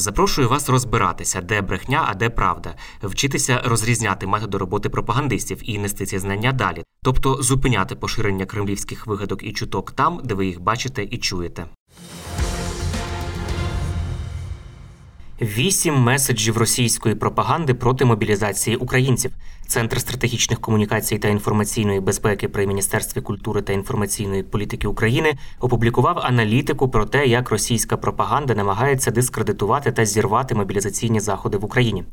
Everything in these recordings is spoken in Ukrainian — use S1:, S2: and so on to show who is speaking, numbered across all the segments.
S1: Запрошую вас розбиратися, де брехня, а де правда, вчитися розрізняти методи роботи пропагандистів і нести ці знання далі, тобто зупиняти поширення кремлівських вигадок і чуток там, де ви їх бачите і чуєте. Вісім меседжів російської пропаганди проти мобілізації українців. Центр стратегічних комунікацій та інформаційної безпеки при міністерстві культури та інформаційної політики України опублікував аналітику про те, як російська пропаганда намагається дискредитувати та зірвати мобілізаційні заходи в Україні.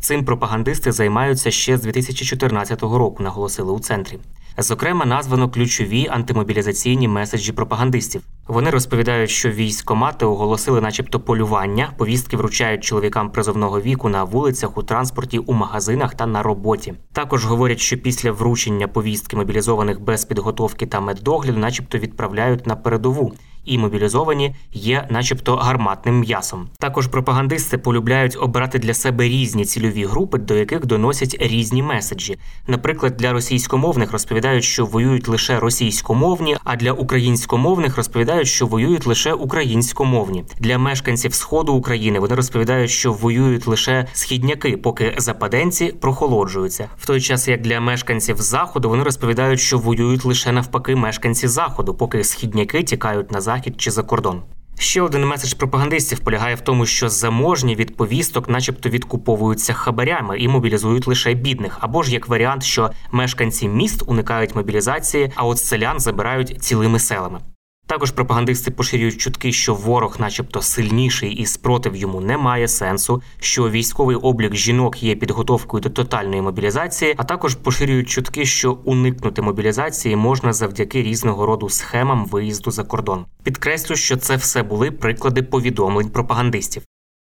S1: Цим пропагандисти займаються ще з 2014 року, наголосили у центрі. Зокрема, названо ключові антимобілізаційні меседжі пропагандистів. Вони розповідають, що військомати оголосили, начебто, полювання, повістки вручають чоловікам призовного віку на вулицях, у транспорті, у магазинах та на роботі. Також говорять, що після вручення повістки мобілізованих без підготовки та меддогляду, начебто, відправляють на передову. І мобілізовані є, начебто, гарматним м'ясом. Також пропагандисти полюбляють обирати для себе різні цільові групи, до яких доносять різні меседжі. Наприклад, для російськомовних розповідають, що воюють лише російськомовні, а для українськомовних розповідають, що воюють лише українськомовні. Для мешканців сходу України вони розповідають, що воюють лише східняки, поки западенці прохолоджуються. В той час як для мешканців заходу вони розповідають, що воюють лише навпаки мешканці заходу, поки східняки тікають на захід чи за кордон. Ще один меседж пропагандистів полягає в тому, що заможні від повісток, начебто, відкуповуються хабарями і мобілізують лише бідних, або ж як варіант, що мешканці міст уникають мобілізації, а от селян забирають цілими селами. Також пропагандисти поширюють чутки, що ворог, начебто, сильніший і спротив йому не має сенсу, що військовий облік жінок є підготовкою до тотальної мобілізації, а також поширюють чутки, що уникнути мобілізації можна завдяки різного роду схемам виїзду за кордон. Підкреслю, що це все були приклади повідомлень пропагандистів.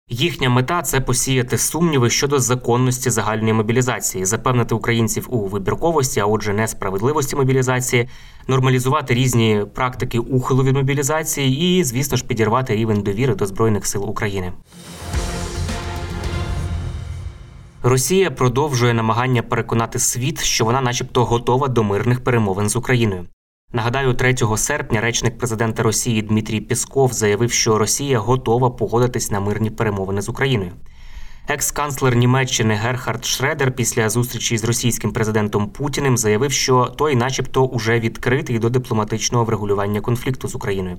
S1: Їхня мета це посіяти сумніви щодо законності загальної мобілізації, запевнити українців у вибірковості, а отже, несправедливості мобілізації, нормалізувати різні практики ухилу від мобілізації і, звісно ж, підірвати рівень довіри до збройних сил України. Росія продовжує намагання переконати світ, що вона, начебто, готова до мирних перемовин з Україною. Нагадаю, 3 серпня речник президента Росії Дмитрій Пісков заявив, що Росія готова погодитись на мирні перемовини з Україною. Екс-канцлер Німеччини Герхард Шредер після зустрічі з російським президентом Путіним заявив, що той, начебто, уже відкритий до дипломатичного врегулювання конфлікту з Україною.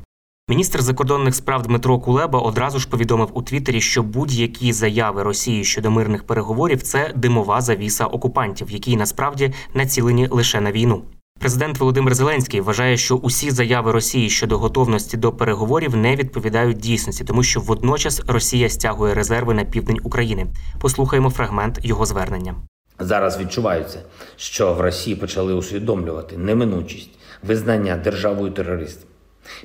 S1: Міністр закордонних справ Дмитро Кулеба одразу ж повідомив у Твіттері, що будь-які заяви Росії щодо мирних переговорів це димова завіса окупантів, які насправді націлені лише на війну. Президент Володимир Зеленський вважає, що усі заяви Росії щодо готовності до переговорів не відповідають дійсності, тому що водночас Росія стягує резерви на південь України. Послухаємо фрагмент його звернення.
S2: Зараз відчувається, що в Росії почали усвідомлювати неминучість визнання державою терористів.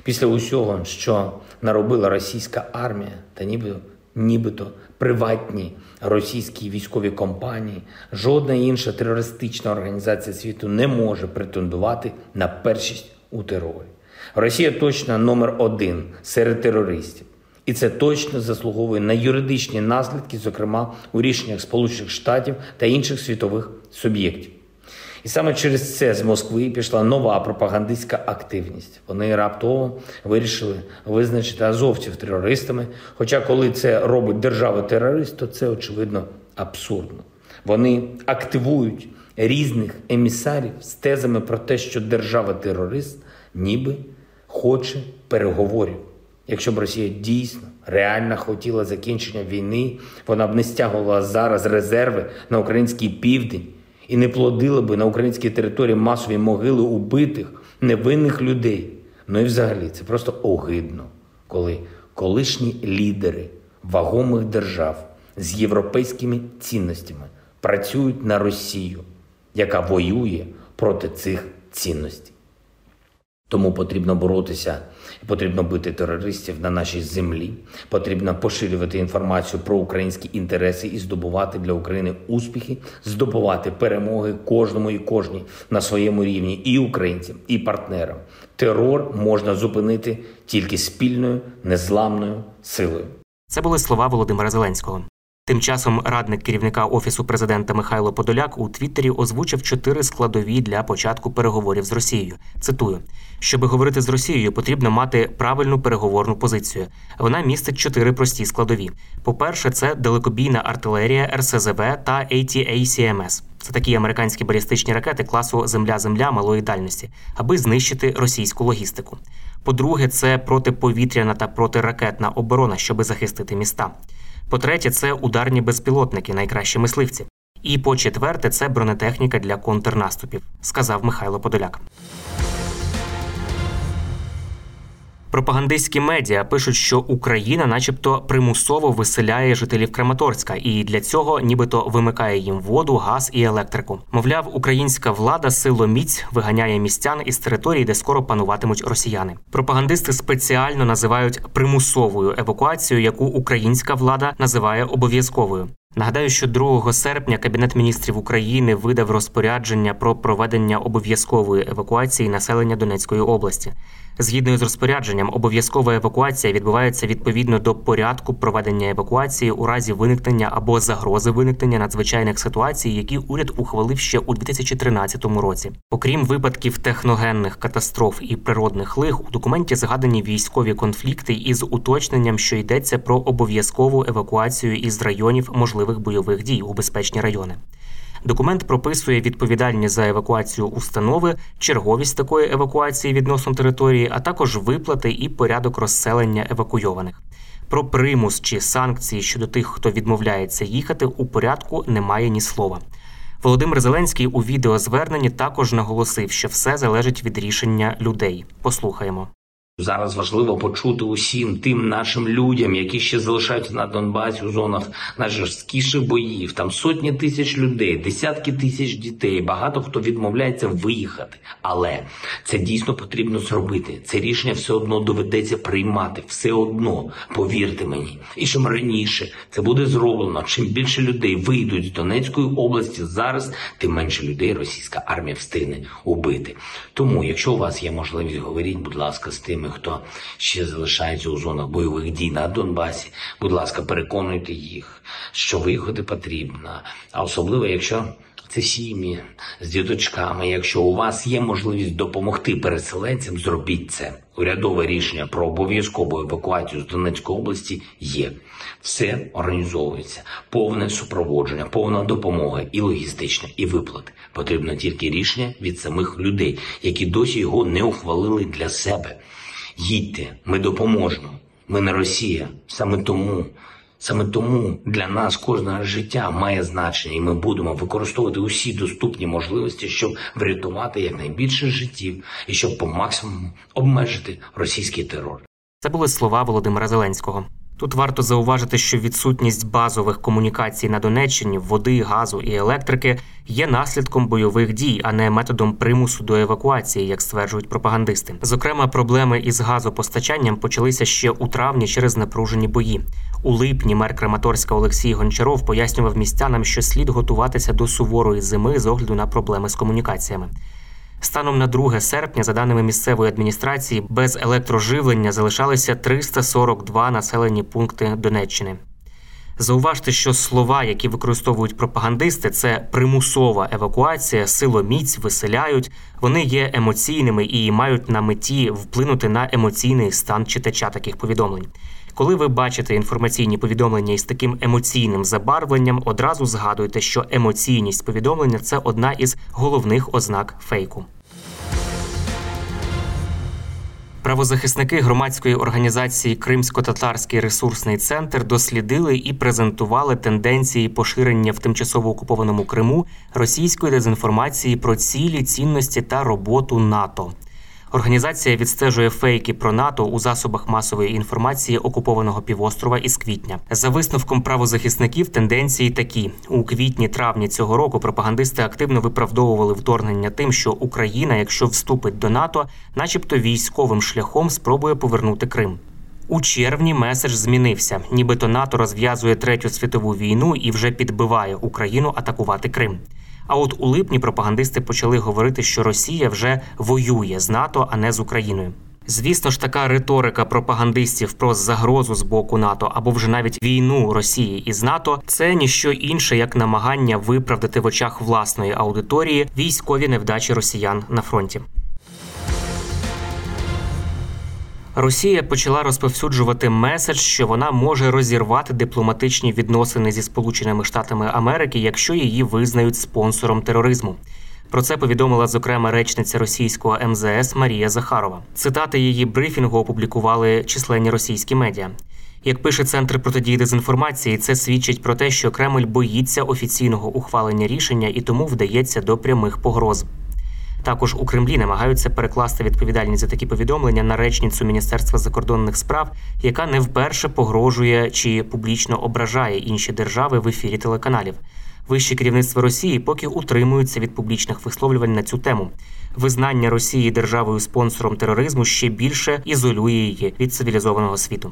S2: Після усього, що наробила російська армія та ніби нібито приватні російські військові компанії, жодна інша терористична організація світу не може претендувати на першість у терорі. Росія точно номер один серед терористів. І це точно заслуговує на юридичні наслідки, зокрема у рішеннях Сполучених Штатів та інших світових суб'єктів. І саме через це з Москви пішла нова пропагандистська активність. Вони раптово вирішили визначити азовців терористами. Хоча, коли це робить держава-терорист, то це очевидно абсурдно. Вони активують різних емісарів з тезами про те, що держава-терорист ніби хоче переговорів. Якщо б Росія дійсно реально хотіла закінчення війни, вона б не стягувала зараз резерви на український південь і не плодила би на українській території масові могили убитих невинних людей. Ну і взагалі це просто огидно, коли колишні лідери вагомих держав з європейськими цінностями працюють на Росію, яка воює проти цих цінностей. Тому потрібно боротися, потрібно бити терористів на нашій землі. Потрібно поширювати інформацію про українські інтереси і здобувати для України успіхи, здобувати перемоги кожному і кожній на своєму рівні, і українцям, і партнерам. Терор можна зупинити тільки спільною незламною силою.
S1: Це були слова Володимира Зеленського. Тим часом радник керівника офісу президента Михайло Подоляк у Твіттері озвучив чотири складові для початку переговорів з Росією. Цитую: щоби говорити з Росією, потрібно мати правильну переговорну позицію. Вона містить чотири прості складові. По-перше, це далекобійна артилерія, РСЗВ та ATACMS. Це такі американські балістичні ракети класу Земля-Земля малої дальності, аби знищити російську логістику. По-друге, це протиповітряна та протиракетна оборона, щоби захистити міста. По-третє, це ударні безпілотники, найкращі мисливці. І по четверте, це бронетехніка для контрнаступів, сказав Михайло Подоляк. Пропагандистські медіа пишуть, що Україна, начебто, примусово виселяє жителів Краматорська, і для цього нібито вимикає їм воду, газ і електрику. Мовляв, українська влада силоміць виганяє містян із території, де скоро пануватимуть росіяни. Пропагандисти спеціально називають примусовою евакуацією, яку українська влада називає обов'язковою. Нагадаю, що 2 серпня Кабінет міністрів України видав розпорядження про проведення обов'язкової евакуації населення Донецької області. Згідно з розпорядженням, обов'язкова евакуація відбувається відповідно до порядку проведення евакуації у разі виникнення або загрози виникнення надзвичайних ситуацій, які уряд ухвалив ще у 2013 році. Окрім випадків техногенних катастроф і природних лих, у документі згадані військові конфлікти із уточненням, що йдеться про обов'язкову евакуацію із районів можливих бойових дій у безпечні райони. Документ прописує відповідальність за евакуацію установи, черговість такої евакуації відносно території, а також виплати і порядок розселення евакуйованих. Про примус чи санкції щодо тих, хто відмовляється їхати, у порядку немає ні слова. Володимир Зеленський у відеозверненні також наголосив, що все залежить від рішення людей. Послухаємо.
S2: Зараз важливо почути усім тим нашим людям, які ще залишаються на Донбасі у зонах найжорсткіших боїв. Там сотні тисяч людей, десятки тисяч дітей. Багато хто відмовляється виїхати. Але це дійсно потрібно зробити. Це рішення все одно доведеться приймати. Все одно, повірте мені. І чим раніше це буде зроблено. Чим більше людей вийдуть з Донецької області зараз, тим менше людей російська армія встигне убити. Тому, якщо у вас є можливість, говоріть, будь ласка, з тими хто ще залишається у зонах бойових дій на Донбасі. Будь ласка, переконуйте їх, що виїхати потрібно, а особливо якщо. Це сім'ї з діточками. Якщо у вас є можливість допомогти переселенцям, зробіть це. Урядове рішення про обов'язкову евакуацію з Донецької області є. Все організовується, повне супроводження, повна допомога і логістична, і виплати. Потрібно тільки рішення від самих людей, які досі його не ухвалили для себе. Їдьте, ми допоможемо. Ми не Росія. Саме тому, саме тому для нас кожне життя має значення, і ми будемо використовувати усі доступні можливості, щоб врятувати якнайбільше життів і щоб по максимуму обмежити російський терор.
S1: Це були слова Володимира Зеленського. Тут варто зауважити, що відсутність базових комунікацій на Донеччині, води, газу і електрики є наслідком бойових дій, а не методом примусу до евакуації, як стверджують пропагандисти. Зокрема, проблеми із газопостачанням почалися ще у травні через напружені бої. У липні мер Краматорська Олексій Гончаров пояснював містянам, що слід готуватися до суворої зими з огляду на проблеми з комунікаціями. Станом на 2 серпня, за даними місцевої адміністрації, без електроживлення залишалися 342 населені пункти Донеччини. Зауважте, що слова, які використовують пропагандисти, це примусова евакуація, силоміць, виселяють. Вони є емоційними і мають на меті вплинути на емоційний стан читача таких повідомлень. Коли ви бачите інформаційні повідомлення із таким емоційним забарвленням, одразу згадуйте, що емоційність повідомлення це одна із головних ознак фейку. Правозахисники громадської організації Кримсько-татарський ресурсний центр дослідили і презентували тенденції поширення в тимчасово окупованому Криму російської дезінформації про цілі, цінності та роботу НАТО. Організація відстежує фейки про НАТО у засобах масової інформації окупованого півострова із квітня. За висновком правозахисників тенденції такі у квітні-травні цього року. Пропагандисти активно виправдовували вторгнення тим, що Україна, якщо вступить до НАТО, начебто військовим шляхом спробує повернути Крим. У червні меседж змінився, нібито НАТО розв'язує третю світову війну і вже підбиває Україну атакувати Крим. А от у липні пропагандисти почали говорити, що Росія вже воює з НАТО, а не з Україною. Звісно ж, така риторика пропагандистів про загрозу з боку НАТО або вже навіть війну Росії із НАТО це ніщо інше як намагання виправдати в очах власної аудиторії військові невдачі росіян на фронті. Росія почала розповсюджувати меседж, що вона може розірвати дипломатичні відносини зі Сполученими Штатами Америки, якщо її визнають спонсором тероризму. Про це повідомила зокрема речниця російського МЗС Марія Захарова. Цитати її брифінгу опублікували численні російські медіа. Як пише центр протидії дезінформації, це свідчить про те, що Кремль боїться офіційного ухвалення рішення і тому вдається до прямих погроз. Також у Кремлі намагаються перекласти відповідальність за такі повідомлення на речницю Міністерства закордонних справ, яка не вперше погрожує чи публічно ображає інші держави в ефірі телеканалів. Вище керівництво Росії поки утримуються від публічних висловлювань на цю тему. Визнання Росії державою спонсором тероризму ще більше ізолює її від цивілізованого світу.